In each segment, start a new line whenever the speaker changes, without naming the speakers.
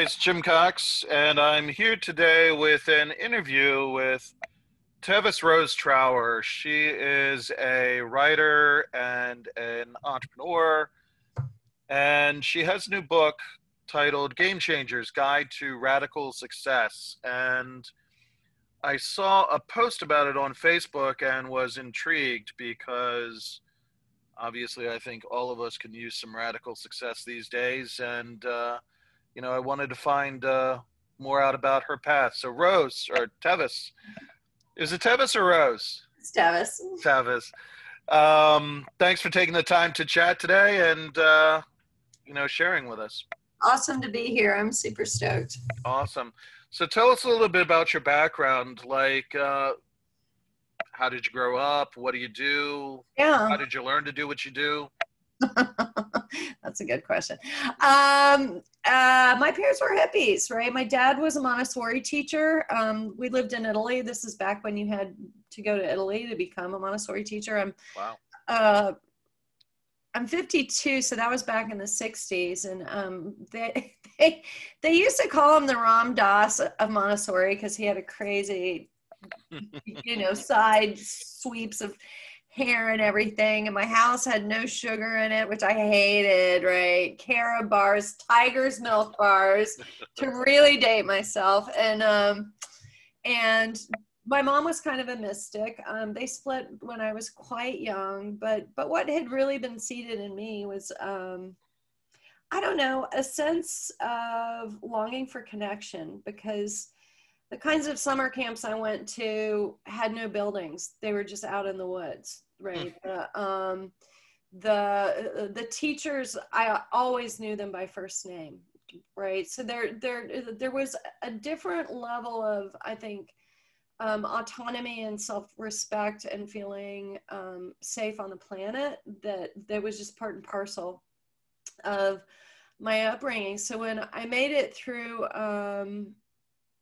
Hey guys, Jim Cox, and I'm here today with an interview with Tevis Rose Trower. She is a writer and an entrepreneur, and she has a new book titled Game Changers Guide to Radical Success. And I saw a post about it on Facebook and was intrigued because obviously I think all of us can use some radical success these days. And, uh, you know, I wanted to find uh, more out about her path. So, Rose or Tevis, is it Tevis or Rose?
It's Tevis.
Tevis. Um, thanks for taking the time to chat today and, uh, you know, sharing with us.
Awesome to be here. I'm super stoked.
Awesome. So tell us a little bit about your background. Like, uh, how did you grow up? What do you do?
Yeah.
How did you learn to do what you do?
That's a good question. Um, uh, my parents were hippies, right? My dad was a Montessori teacher. Um, we lived in Italy. This is back when you had to go to Italy to become a Montessori teacher. I'm,
wow.
Uh, I'm 52, so that was back in the 60s, and um, they, they they used to call him the Ram Dass of Montessori because he had a crazy, you know, side sweeps of hair and everything. And my house had no sugar in it, which I hated. Right, Carob bars, Tiger's milk bars, to really date myself, and um, and my mom was kind of a mystic. Um, they split when I was quite young, but but what had really been seeded in me was um, I don't know a sense of longing for connection because the kinds of summer camps I went to had no buildings; they were just out in the woods, right? Uh, um, the the teachers I always knew them by first name, right? So there there there was a different level of I think um, autonomy and self-respect and feeling um, safe on the planet that that was just part and parcel of my upbringing so when i made it through um,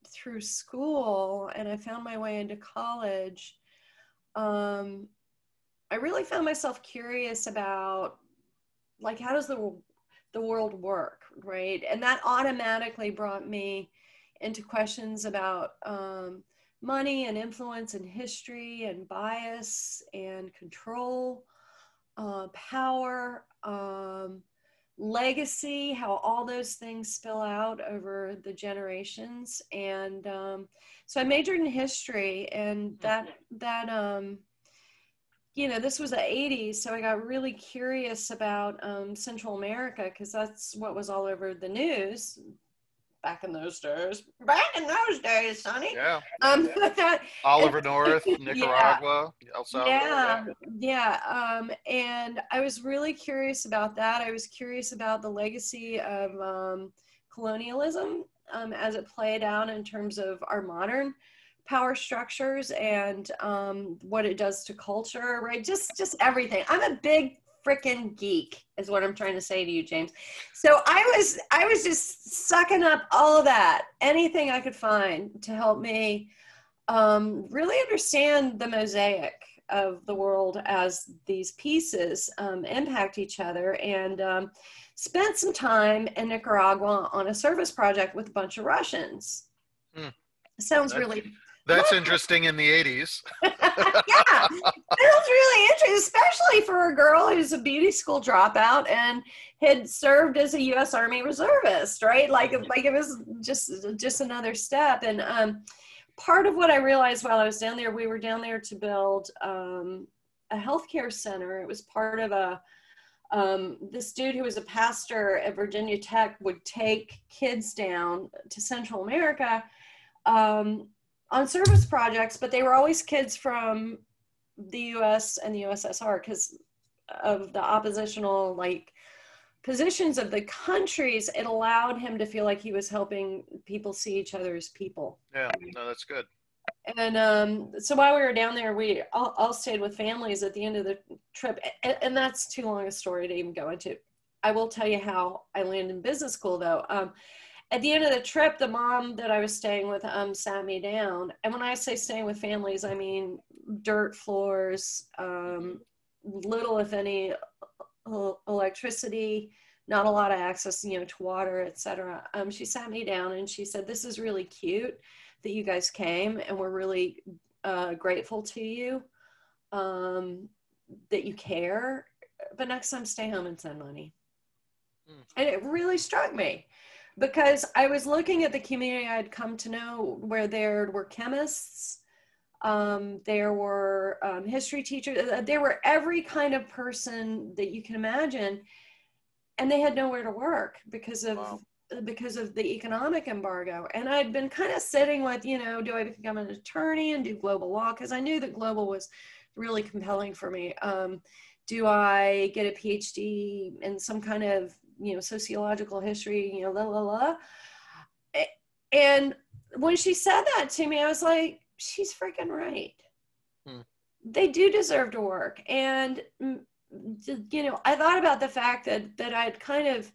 through school and i found my way into college um, i really found myself curious about like how does the the world work right and that automatically brought me into questions about um, money and influence and history and bias and control, uh, power, um, legacy, how all those things spill out over the generations. And um, so I majored in history, and mm-hmm. that that um, you know this was the 80s, so I got really curious about um, Central America because that's what was all over the news back in those days. Back in those days, Sonny.
Yeah.
Um,
that, Oliver North, Nicaragua,
yeah, El Salvador. Yeah, yeah. Um, and I was really curious about that. I was curious about the legacy of um, colonialism um, as it played out in terms of our modern power structures and um, what it does to culture, right? Just, just everything. I'm a big freaking geek is what I'm trying to say to you, James. So I was I was just sucking up all of that, anything I could find to help me um, really understand the mosaic of the world as these pieces um, impact each other and um, spent some time in Nicaragua on a service project with a bunch of Russians. Hmm. Sounds That's, really
that's interesting in the 80s.
yeah, sounds really interesting, especially for a girl who's a beauty school dropout and had served as a U.S. Army reservist, right? Like, like it was just just another step. And um, part of what I realized while I was down there, we were down there to build um, a healthcare center. It was part of a um, this dude who was a pastor at Virginia Tech would take kids down to Central America um, on service projects, but they were always kids from the US and the USSR because of the oppositional like positions of the countries. It allowed him to feel like he was helping people see each other as people.
Yeah, no, that's good.
And um, so while we were down there, we all, all, stayed with families at the end of the trip, and, and, that's too long a story to even go into. I will tell you how I landed in business school, though. Um, at the end of the trip, the mom that I was staying with um, sat me down. And when I say staying with families, I mean dirt floors, um, little, if any, electricity, not a lot of access, you know, to water, etc. Um, she sat me down and she said, "This is really cute that you guys came, and we're really uh, grateful to you um, that you care. But next time, stay home and send money." Mm. And it really struck me because I was looking at the community I'd come to know where there were chemists, um, there were um, history teachers, uh, there were every kind of person that you can imagine, and they had nowhere to work because of wow. because of the economic embargo. And I'd been kind of sitting with, you know, do I become an attorney and do global law? Because I knew that global was really compelling for me. Um, do I get a PhD in some kind of you know sociological history you know la la la. And when she said that to me i was like she's freaking right. Hmm. they do deserve to work. And mm, you know i thought about the fact that that i'd kind of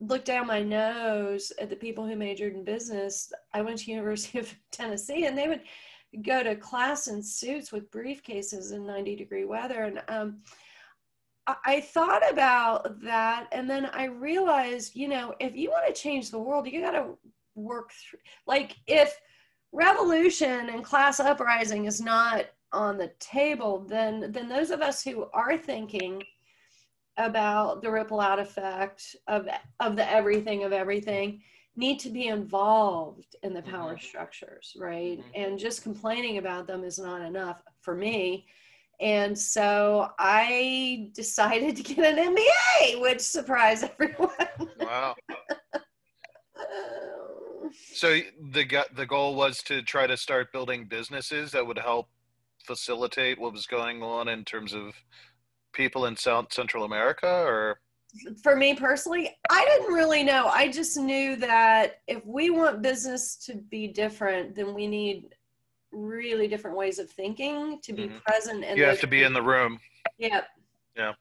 looked down my nose at the people who majored in business. I went to university of tennessee and they would go to class in suits with briefcases in 90 degree weather. And um, I thought about that and then I realized, you know, if you want to change the world, you got to work through like if revolution and class uprising is not on the table, then then those of us who are thinking about the ripple out effect of of the everything of everything need to be involved in the power mm-hmm. structures, right? Mm-hmm. And just complaining about them is not enough for me and so I decided to get an MBA, which surprised everyone.
Wow. so the the goal was to try to start building businesses that would help facilitate what was going on in terms of people in South Central America or
for me personally, I didn't really know. I just knew that if we want business to be different, then we need really different ways of thinking to be mm-hmm. present
and you have to be in the room.
Yep.
Yeah.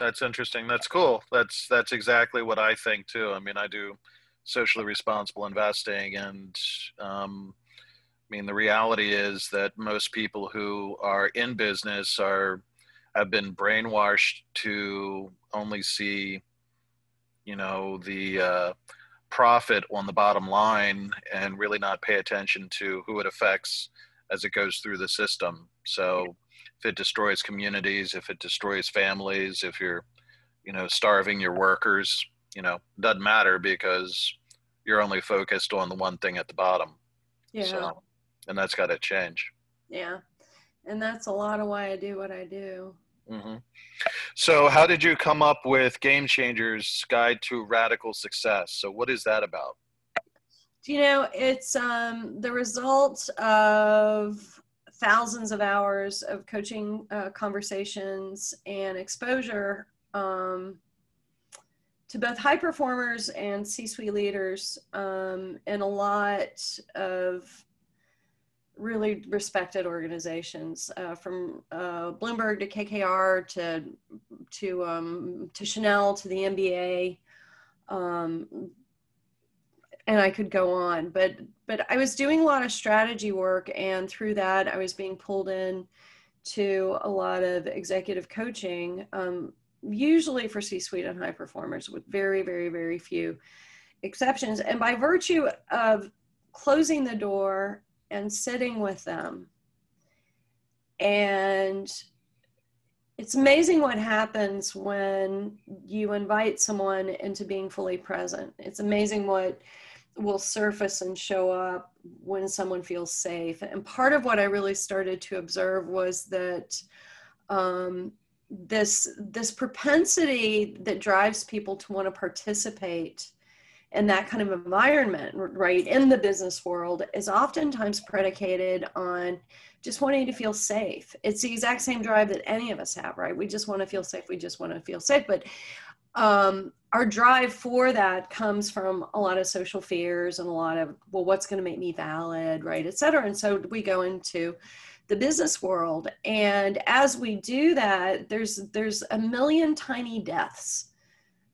That's interesting. That's cool. That's that's exactly what i think too. I mean i do socially responsible investing and um, i mean the reality is that most people who are in business are have been brainwashed to only see you know the uh, profit on the bottom line and really not pay attention to who it affects as it goes through the system. So if it destroys communities, if it destroys families, if you're, you know, starving your workers, you know, doesn't matter because you're only focused on the one thing at the bottom.
Yeah. So,
and that's got to change.
Yeah. And that's a lot of why I do what I do.
Mm-hmm. So, how did you come up with Game Changers Guide to Radical Success? So, what is that about?
You know, it's um, the result of thousands of hours of coaching uh, conversations and exposure um, to both high performers and C suite leaders, um, and a lot of really respected organizations uh, from uh, Bloomberg to KKR to to um, to Chanel to the NBA, um, and I could go on. But but I was doing a lot of strategy work, and through that, I was being pulled in to a lot of executive coaching, um, usually for C-suite and high performers, with very very very few exceptions. And by virtue of closing the door and sitting with them. And it's amazing what happens when you invite someone into being fully present. It's amazing what will surface and show up when someone feels safe. And part of what I really started to observe was that um, this this propensity that drives people to want to participate and that kind of environment, right, in the business world is oftentimes predicated on just wanting to feel safe. It's the exact same drive that any of us have, right? We just want to feel safe. We just want to feel safe. But um, our drive for that comes from a lot of social fears and a lot of, well, what's going to make me valid, right, et cetera. And so we go into the business world. And as we do that, there's there's a million tiny deaths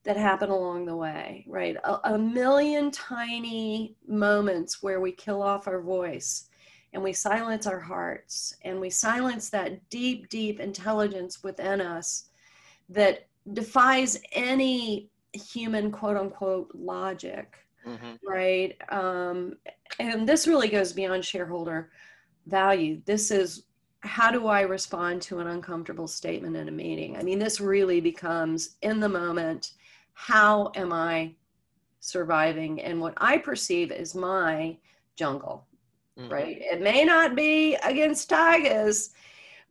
that happen along the way, right? A, a, million tiny moments where we kill off our voice and we silence our hearts and we silence that deep, deep intelligence within us that defies any human quote unquote logic mm-hmm. right um, and this really goes beyond shareholder value this is how do i respond to an uncomfortable statement in a meeting i mean this really becomes in the moment how am i surviving? And what i perceive as my jungle mm-hmm. right? It may not be against tigers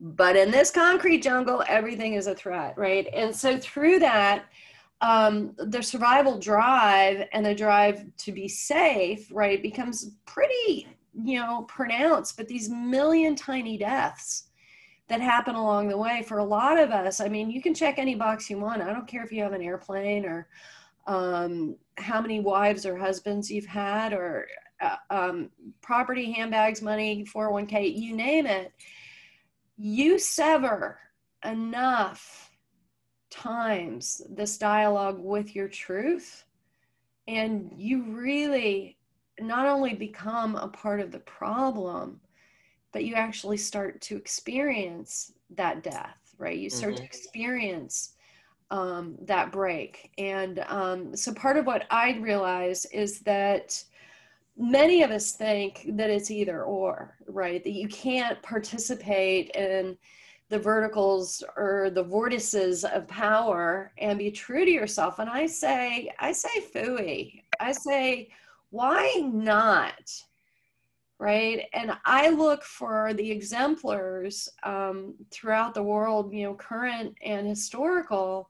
but in this concrete jungle everything is a threat right? And so through that um, the survival drive and the drive to be safe right becomes pretty you know pronounced but these million tiny deaths that happen along the way. For a lot of us i mean you can check any box you want. I don't care if you have an airplane or um, how many wives or husbands you've had or uh, um, property handbags money 401k you name it you sever enough times this dialogue with your truth. And you really not only become a part of the problem but you actually start to experience that death right you start mm-hmm. to experience um, that break and um, so part of what i realize is that many of us think that it's either or, right? That you can't participate in the verticals or the vortices of power and be true to yourself. And I say, I say fooey. I say, why not? Right. And I look for the exemplars um, throughout the world, you know, current and historical,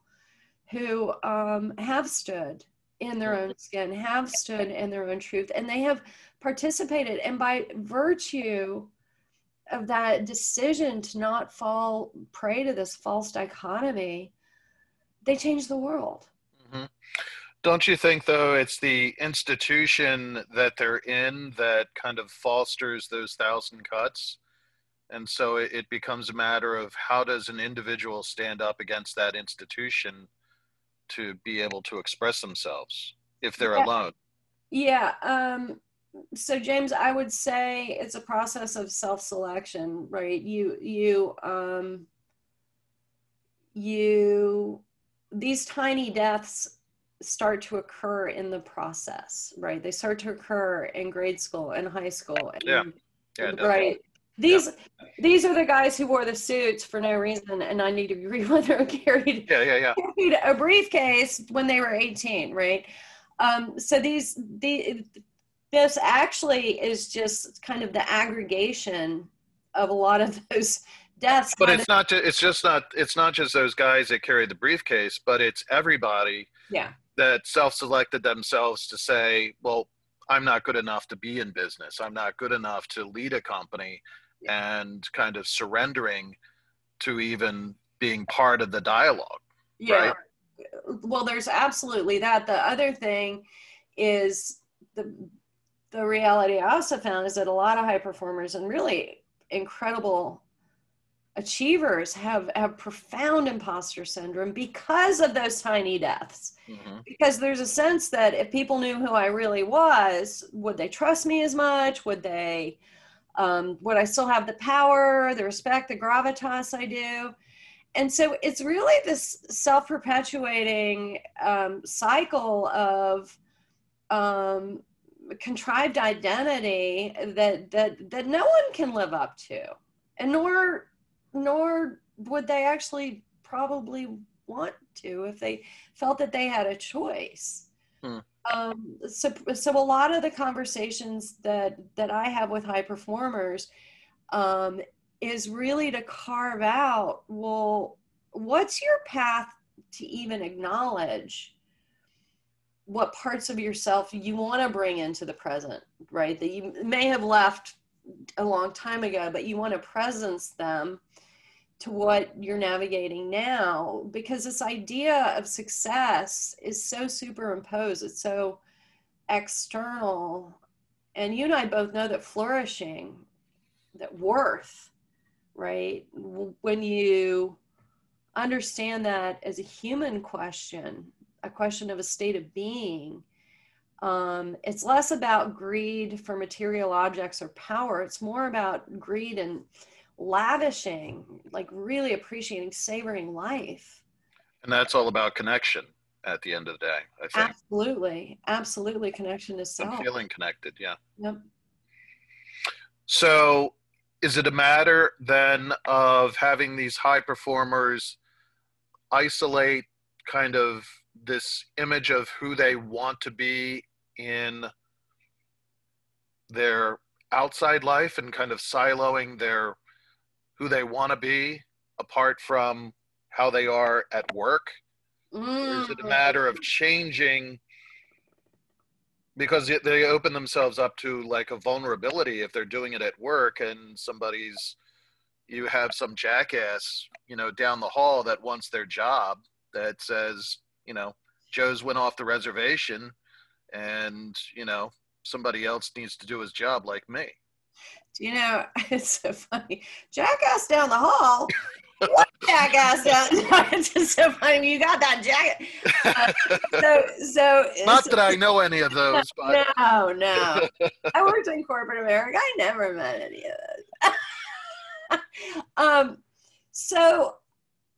who um, have stood in their own skin, have stood in their own truth, and they have participated. And by virtue of that decision to not fall prey to this false dichotomy, they change the world.
Don't you think, though, it's the institution that they're in that kind of fosters those thousand cuts? And so it, becomes a matter of how does an individual stand up against that institution to be able to express themselves if they're
yeah.
alone.
Yeah. Um, so James, I would say it's a process of self-selection, right? You, you, um, you, these tiny deaths start to occur in the process, right? They start to occur in grade school and high school. And,
yeah. yeah
right. These yeah. these are the guys who wore the suits for no reason and 90 degree weather carried,
yeah, yeah, yeah.
carried a briefcase when they were 18, right? Um, so these the this actually is just kind of the aggregation of a lot of those deaths.
But it's not it's just not it's not just those guys that carried the briefcase, but it's everybody
yeah.
That self-selected themselves to say, well, I'm not good enough to be in business. I'm not good enough to lead a company and kind of surrendering to even being part of the dialogue.
Yeah.
Right?
Well, there's absolutely that. The other thing is the the reality I also found is that a lot of high performers and really incredible achievers have have profound imposter syndrome because of those tiny deaths mm-hmm. because there's a sense that if people knew who i really was would they trust me as much would they um, would I still have the power, the respect, the gravitas I do? And so it's really this self perpetuating um, cycle of um, contrived identity that, that, that no one can live up to. And nor, nor would they actually probably want to if they felt that they had a choice. Hmm um, so, so a lot of the conversations that that I have with high performers um, is really to carve out well what's your path to even acknowledge what parts of yourself you want to bring into the present right that you may have left a long time ago but you want to presence them to what you're navigating now because this idea of success is so superimposed it's so external. And you and i both know that flourishing that worth right? When you understand that as a human question a question of a state of being um, it's less about greed for material objects or power it's more about greed and lavishing, like really appreciating, savoring life.
And that's all about connection at the end of the day, I think.
Absolutely. Absolutely. Connection to self.
Feeling connected, yeah.
Yep.
So is it a matter then of having these high performers isolate kind of this image of who they want to be in their outside life and kind of siloing their who they want to be apart from how they are at work
Mm.
is it a matter of changing because they open themselves up to like a vulnerability if they're doing it at work and somebody's you have some jackass you know down the hall that wants their job that says you know joe's went off the reservation and you know somebody else needs to do his job like me
Do you know, it's so funny. Jackass down the hall. what jackass down? it's just so funny. You got that jacket. Uh, so, so
not
so-
that i know any of those but
No, no. I worked in corporate America. I never met any of those. um, so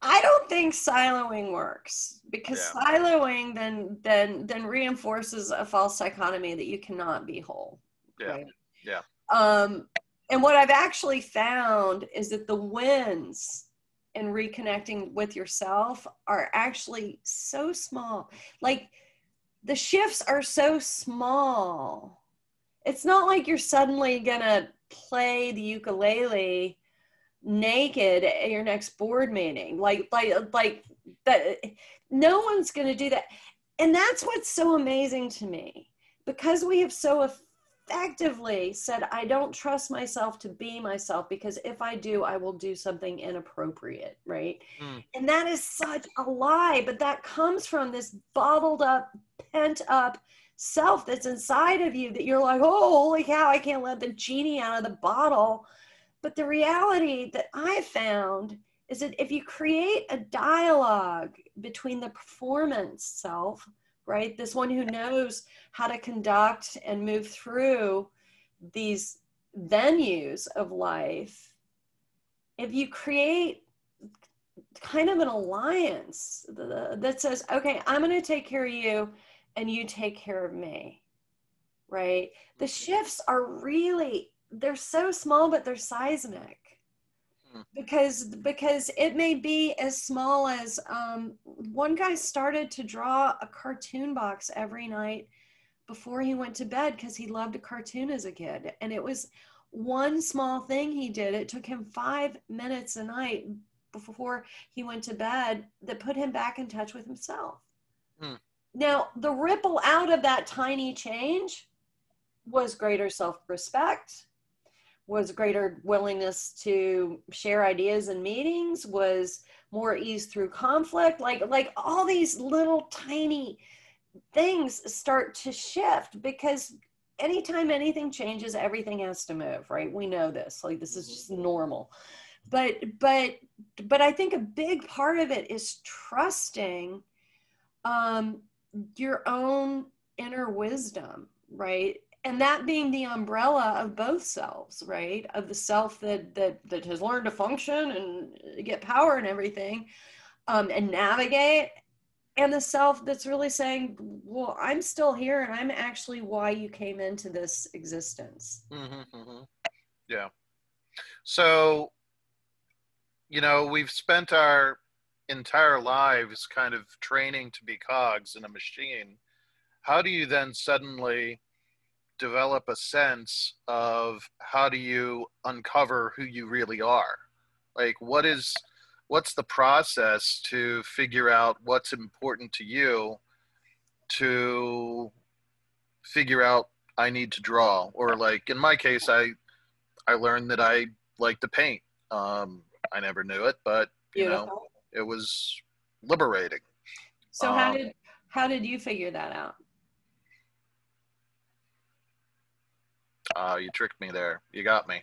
I don't think siloing works because
Yeah.
siloing then then then reinforces a false dichotomy that you cannot be whole.
Yeah. Yeah.
Um, and what I've actually found is that the wins in reconnecting with yourself are actually so small. Like the shifts are so small. It's not like you're suddenly gonna play the ukulele naked at your next board meeting. Like like like that no one's gonna do that. And that's what's so amazing to me. Because we have so effectively said, I don't trust myself to be myself because if I do, I will do something inappropriate, right?
Mm.
And that is such a lie, but that comes from this bottled up, pent up self that's inside of you that you're like, oh, holy cow, I can't let the genie out of the bottle. But the reality that I found is that if you create a dialogue between the performance self, right, this one who knows how to conduct and move through these venues of life, if you create kind of an alliance that says, okay, I'm going to take care of you and you take care of me, right? The mm-hmm. shifts are really, they're so small, but they're seismic.
Hmm.
Because because it may be as small as um, one guy started to draw a cartoon box every night before he went to bed because he loved a cartoon as a kid, and it was one small thing he did. It took him five minutes a night before he went to bed that put him back in touch with himself.
Hmm.
Now, the ripple out of that tiny change was greater self respect, was greater willingness to share ideas in meetings, was more ease through conflict. Like, like all these little tiny things start to shift because anytime anything changes, everything has to move, right? We know this. Like, this is just normal. But, but, but I think a big part of it is trusting um, your own inner wisdom, right? And that being the umbrella of both selves, right? Of the self that that that has learned to function and get power and everything, um, and navigate, and the self that's really saying, "Well, I'm still here, and I'm actually why you came into this existence."
hmm hmm Yeah. So, you know, we've spent our entire lives kind of training to be cogs in a machine. How do you then suddenly develop a sense of how do you uncover who you really are? Like, what is, what's the process to figure out what's important to you to figure out I need to draw? Or like in my case, I, I learned that I like to paint. Um, I never knew it, but you know, it was liberating.
So how
Um,
did how did you figure that out?
Uh, you tricked me there. You got me.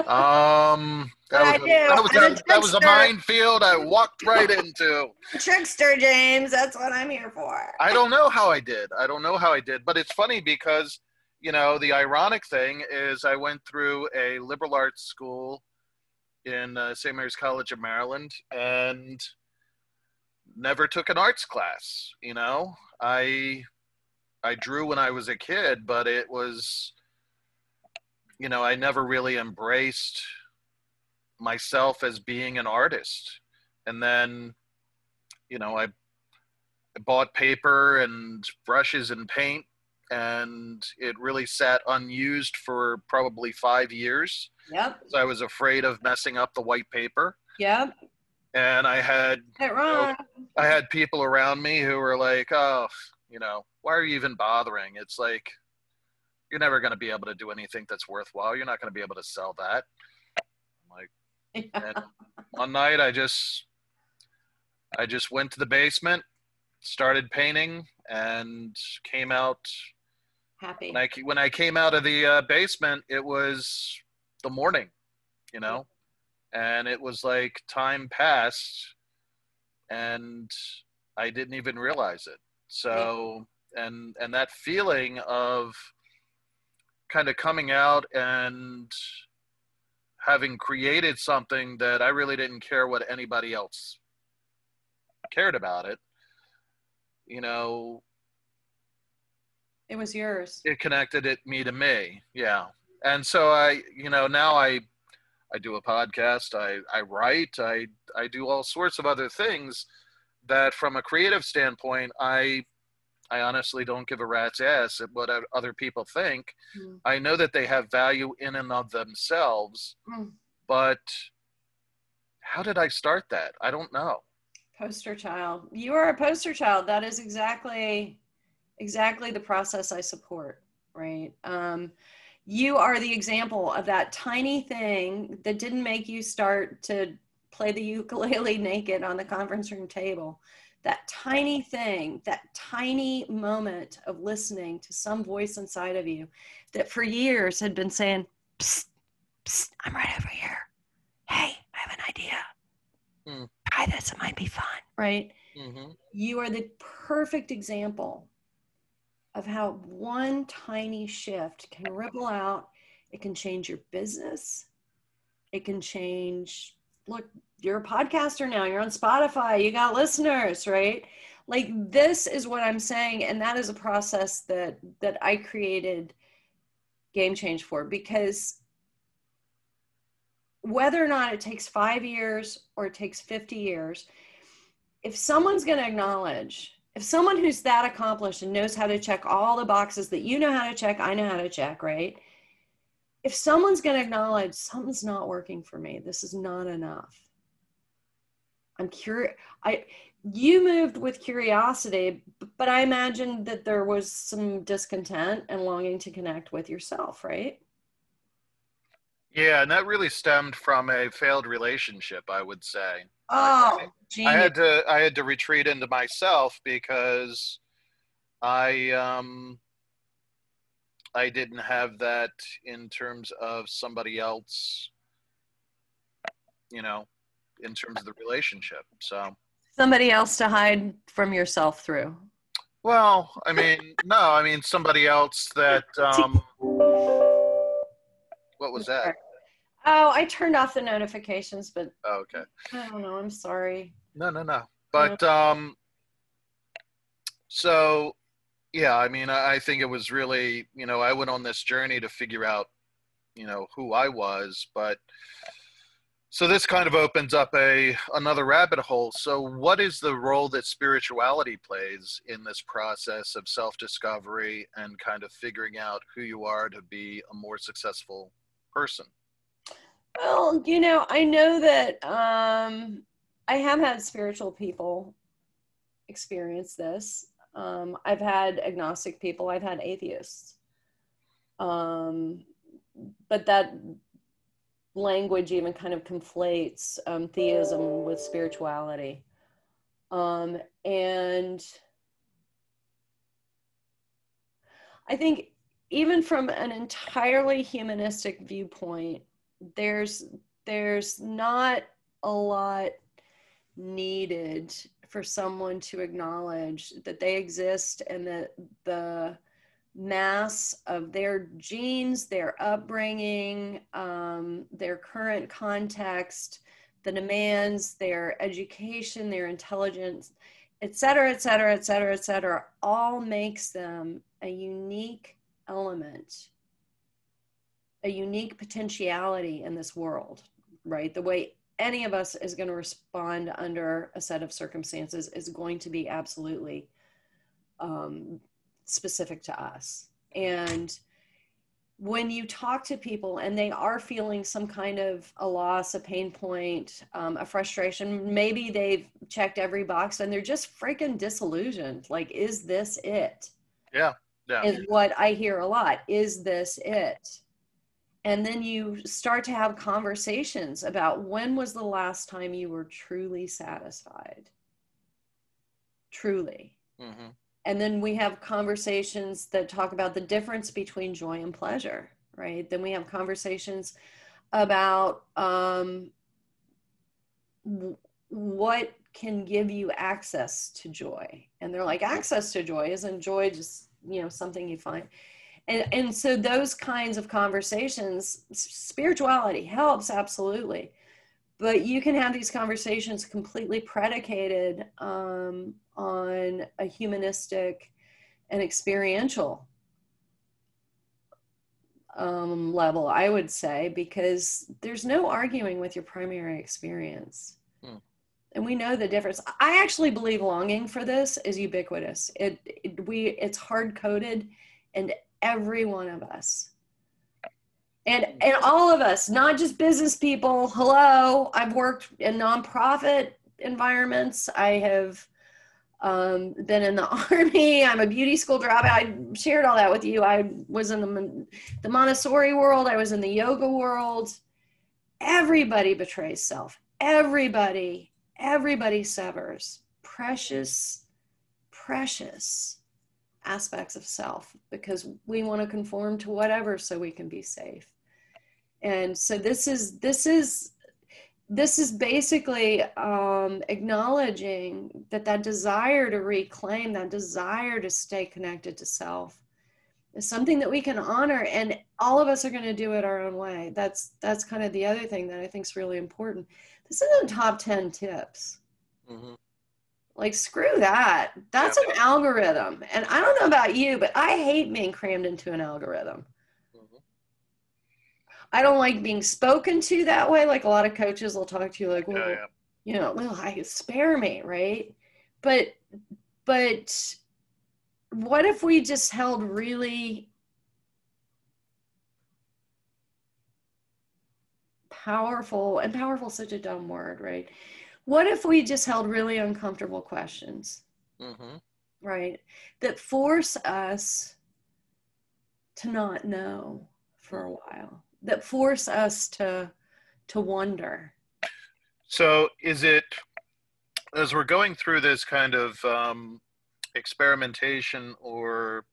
Um, that was, a, that, was
a,
that was a minefield I walked right into.
Trickster James, that's what I'm here for.
I don't know how I did. I don't know how I did, but it's funny because you know the ironic thing is I went through a liberal arts school in uh, St. Mary's College of Maryland, and never took an arts class. You know, I I drew when I was a kid, but it was, you know, I never really embraced myself as being an artist. And then, you know, I, I bought paper and brushes and paint, and it really sat unused for probably five years.
Yep.
So I was afraid of messing up the white paper.
Yep.
And I had
Get wrong.
I had people around me who were like, "Oh, you know, why are you even bothering? It's like you're never going to be able to do anything that's worthwhile. You're not going to be able to sell that." I'm like, and one night I just I just went to the basement, started painting, and came out.
Happy.
When I, when I came out of the uh, basement, it was the morning, you know, and it was like time passed, and I didn't even realize it. So, and and that feeling of kind of coming out and having created something that I really didn't care what anybody else cared about it, you know,
it was yours.
it connected it me to me. Yeah. And so I, you know, now I I do a podcast, I I write, I I do all sorts of other things that from a creative standpoint, I I honestly don't give a rat's ass at what other people think.
Mm.
I know that they have value in and of themselves,
Mm.
but how did I start that? I don't know.
Poster child. You are a poster child. That is exactly exactly the process I support, right? Um, you are the example of that tiny thing that didn't make you start to play the ukulele naked on the conference room table. That tiny thing, that tiny moment of listening to some voice inside of you that for years had been saying, psst, psst, I'm right over here. Hey, I have an idea.
Hmm.
Try this, it might be fun, right?
Mm-hmm.
you are the perfect example of how one tiny shift can ripple out. It can change your business. It can change, look, you're a podcaster now, you're on Spotify, you got listeners, right? Like this is what I'm saying. And that is a process that that I created Game Change for because whether or not it takes five years or it takes 50 years, if someone's going to acknowledge if someone who's that accomplished and knows how to check all the boxes that you know how to check, I know how to check, right? If someone's going to acknowledge something's not working for me, this is not enough. I'm curious. I you moved with curiosity, but I imagine that there was some discontent and longing to connect with yourself, right?
Yeah, and that really stemmed from a failed relationship, I would say.
Oh,
I
genius.
had to I had to retreat into myself because I um I didn't have that in terms of somebody else, you know, in terms of the relationship. So,
Somebody else to hide from yourself through.
well, I mean, no, I mean somebody else that um what was that?
Oh, I turned off the notifications, but
Oh, okay.
I don't know. I'm sorry.
No, no, no. But um, so yeah, I mean, I, I think it was really, you know, I went on this journey to figure out, you know, who I was. But so this kind of opens up a another rabbit hole. So, what is the role that spirituality plays in this process of self discovery and kind of figuring out who you are to be a more successful person?
Well, you know, I know that um, I have had spiritual people experience this. Um, I've had agnostic people, I've had atheists. Um, but that language even kind of conflates um, theism with spirituality. Um, and I think, even from an entirely humanistic viewpoint, there's there's not a lot needed for someone to acknowledge that they exist and that the mass of their genes, their upbringing, um, their current context, the demands, their education, their intelligence, et cetera, et cetera, et cetera, et cetera, all makes them a unique element, a unique potentiality in this world, right? The way any of us is going to respond under a set of circumstances is going to be absolutely um, specific to us. And when you talk to people and they are feeling some kind of a loss, a pain point, um, a frustration, maybe they've checked every box and they're just freaking disillusioned. Like, is this it?
Yeah. Yeah.
Is what I hear a lot. Is this it? And then you start to have conversations about when was the last time you were truly satisfied? Truly. Mm-hmm and then we have conversations that talk about the difference between joy and pleasure right? Then we have conversations about um, what can give you access to joy. And they're like access to joy? Isn't joy just you know something you find? And and so those kinds of conversations spirituality helps absolutely but you can have these conversations completely predicated um, on a humanistic and experiential um, level, I would say, because there's no arguing with your primary experience. Hmm. And we know the difference. I actually believe longing for this is ubiquitous. It, it we it's hard coded in every one of us. And and all of us, not just business people. Hello, I've worked in nonprofit environments. I have um, been in the army. I'm a beauty school dropout. I shared all that with you. I was in the, the Montessori world. I was in the yoga world. Everybody betrays self. Everybody, everybody severs precious, precious aspects of self because we want to conform to whatever so we can be safe. And so this is this is this is basically um, acknowledging that that desire to reclaim that desire to stay connected to self is something that we can honor and all of us are going to do it our own way. That's that's kind of the other thing that i think is really important. This isn't top 10 tips. Mm-hmm. like screw that. That's yeah. an algorithm. And i don't know about you but i hate being crammed into an algorithm I don't like being spoken to that way. Like a lot of coaches will talk to you like, well, yeah, yeah. you know, well, I spare me, right? But but what if we just held really powerful and powerful such a dumb word, right? What if we just held really uncomfortable questions? Mm-hmm. Right? That force us to not know for a while that force us to to wonder.
So is it as we're going through this kind of um, experimentation or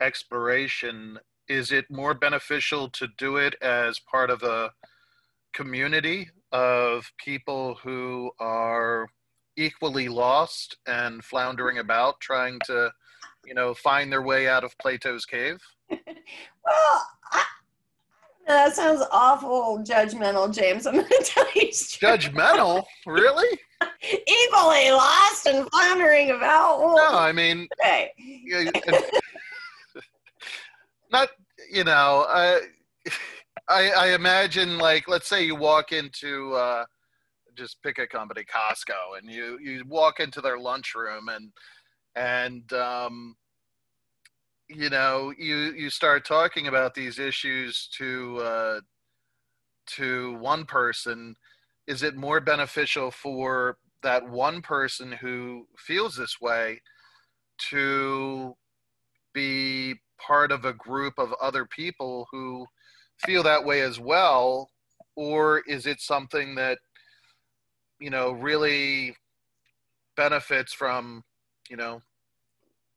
exploration is it more beneficial to do it as part of a community of people who are equally lost and floundering about trying to you know find their way out of plato's cave?
Well I, that sounds awful judgmental, James. I'm going to tell you.
Straight. Judgmental? Really?
Equally lost and floundering about.
no, I mean, okay. not, you know, I, I, I imagine, like, let's say you walk into, uh, just pick a company, Costco, and you, you walk into their lunchroom and, and, um, you know you you start talking about these issues to uh, to one person is it more beneficial for that one person who feels this way to be part of a group of other people who feel that way as well? Or is it something that you know really benefits from you know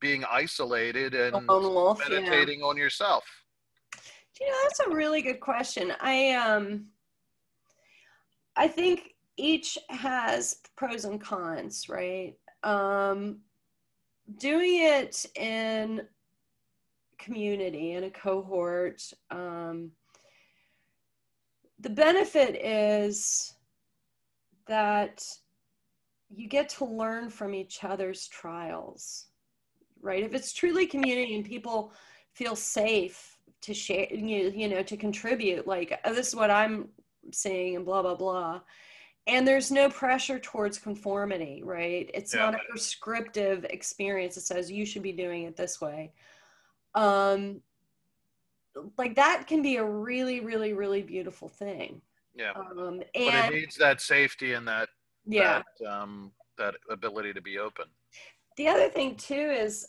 being isolated and wolf, meditating yeah. on yourself?
You know, that's a really good question. I um I think each has pros and cons, right? Um doing it in community in a cohort um the benefit is that you get to learn from each other's trials, right? If it's truly community and people feel safe to share, you, you know, to contribute, like oh, this is what I'm seeing and blah, blah, blah. And there's no pressure towards conformity, right? It's yeah. not a prescriptive experience that says you should be doing it this way. Um, like that can be a really, really, really beautiful thing.
Yeah. Um, and but it needs that safety and that
yeah
that, um, that ability to be open.
The other thing too is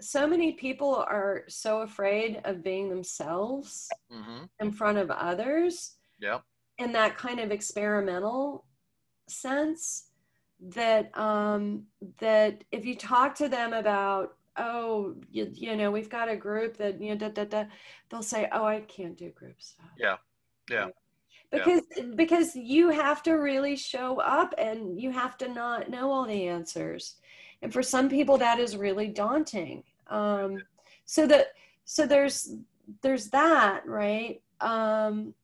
so many people are so afraid of being themselves mm-hmm. in front of others.
Yeah.
In that kind of experimental sense that um that if you talk to them about oh you, you know we've got a group that you know da, da, da, they'll say oh i can't do group stuff
yeah yeah
because yeah. because you have to really show up and you have to not know all the answers and for some people that is really daunting. Um so that so there's there's that right? Um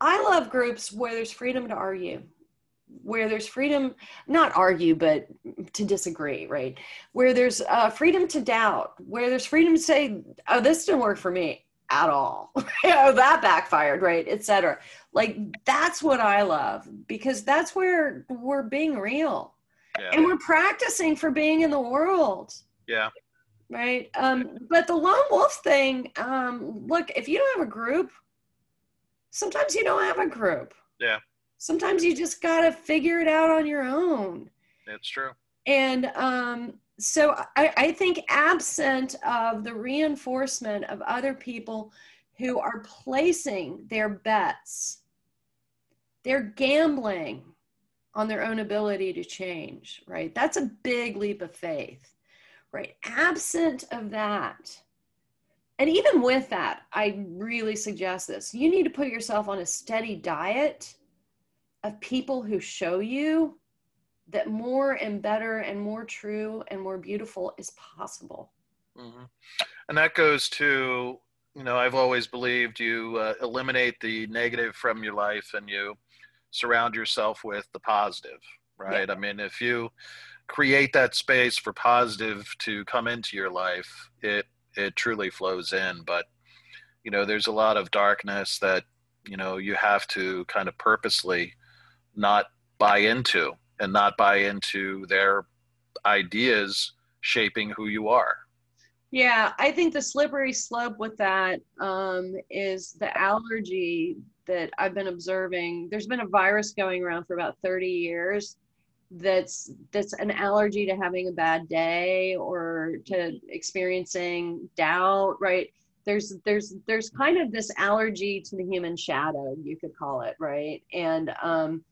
i love groups where there's freedom to argue where there's freedom not argue but to disagree right? Where there's uh, freedom to doubt where there's freedom to say oh this didn't work for me at all. Oh that backfired right etc like that's what i love because that's where we're being real yeah. and we're practicing for being in the world
yeah
right um but the lone wolf thing um look if you don't have a group sometimes you don't have a group
yeah
sometimes you just got to figure it out on your own.
That's true.
And um, so I, I think absent of the reinforcement of other people who are placing their bets, they're gambling on their own ability to change, right? That's a big leap of faith, right? Absent of that, and even with that, I really suggest this. You need to put yourself on a steady diet of people who show you that more and better and more true and more beautiful is possible.
Mm-hmm. And that goes to, you know, I've always believed you uh, eliminate the negative from your life and you surround yourself with the positive, right? Yeah. I mean, if you create that space for positive to come into your life, it it truly flows in. But you know, there's a lot of darkness that you know you have to kind of purposely not buy into and not buy into their ideas shaping who you are.
Yeah, I think the slippery slope with that um, is the allergy that I've been observing. There's been a virus going around for about 30 years that's that's an allergy to having a bad day or to experiencing doubt, right? There's there's there's kind of this allergy to the human shadow, you could call it, right? And um,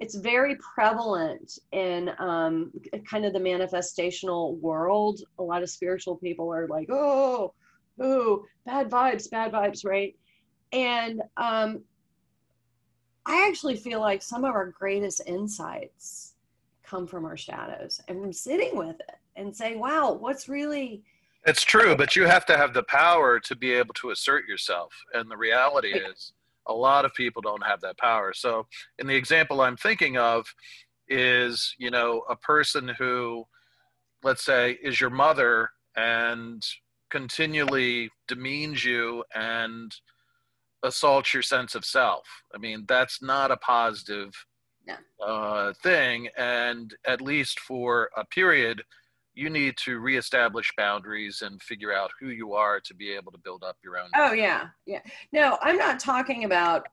it's very prevalent in um, kind of the manifestational world. A lot of spiritual people are like, oh, oh, bad vibes, bad vibes, right? And um, I actually feel like some of our greatest insights come from our shadows and from sitting with it and saying, wow, what's really.
It's true, but you have to have the power to be able to assert yourself. And the reality is, a lot of people don't have that power. So, in the example I'm thinking of, is you know a person who, let's say, is your mother and continually demeans you and assaults your sense of self. I mean, that's not a positive
no.
uh, thing, and at least for a period you need to reestablish boundaries and figure out who you are to be able to build up your own.
Oh yeah, yeah. No, I'm not talking about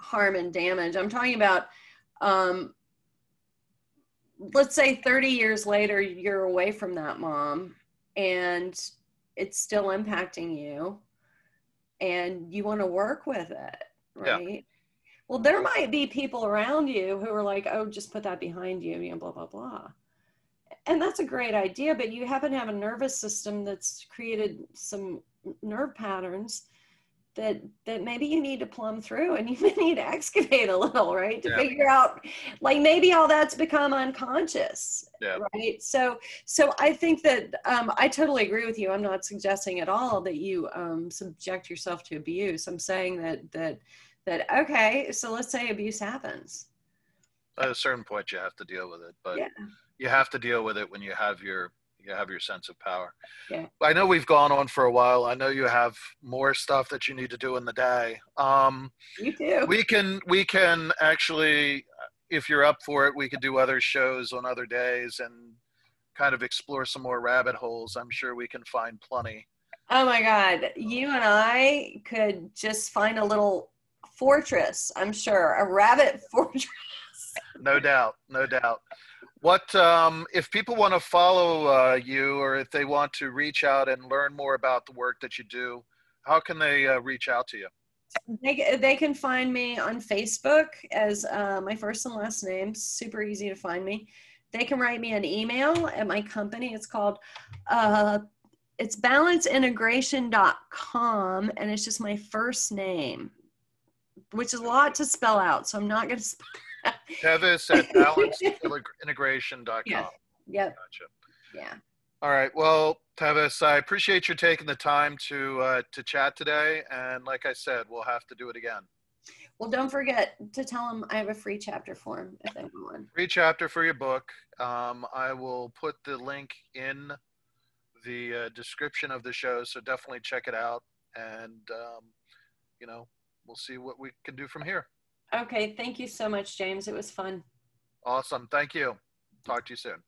harm and damage. I'm talking about, um, let's say 30 years later, you're away from that mom, and it's still impacting you, and you want to work with it, right? Yeah. Well, there might be people around you who are like, "Oh, just put that behind you," you know, blah blah blah and that's a great idea but you happen to have a nervous system that's created some nerve patterns that that maybe you need to plumb through and you may need to excavate a little right to yeah. figure out like maybe all that's become unconscious
yeah.
right so so i think that um, i totally agree with you i'm not suggesting at all that you um, subject yourself to abuse i'm saying that that that okay so let's say abuse happens
At a certain point, you have to deal with it, but
Yeah.
you have to deal with it when you have your you have your sense of power.
Yeah.
I know we've gone on for a while. I know you have more stuff that you need to do in the day. Um,
You too.
we can we can actually, if you're up for it, we could do other shows on other days and kind of explore some more rabbit holes. I'm sure we can find plenty.
Oh my God. You and I could just find a little fortress, I'm sure, a rabbit fortress.
no doubt no doubt what um, if people want to follow uh, you or if they want to reach out and learn more about the work that you do how can they uh, reach out to you
They, they can find me on Facebook as uh, my first and last name. Super easy to find me. They can write me an email at my company. It's called, uh, it's balanceintegration.com and it's just my first name, which is a lot to spell out. So I'm not going to spell
tevis at balanceintegration.com
Yeah. Yep.
gotcha
Yeah.
all right well tevis i appreciate you taking the time to uh, to chat today and like i said we'll have to do it again
Well, don't forget to tell them I have a free chapter form if they want one.
free chapter for your book um, i will put the link in the uh, description of the show so definitely check it out and um, you know we'll see what we can do from here
Okay. Thank you so much, James. It was fun.
awesome thank you talk to you soon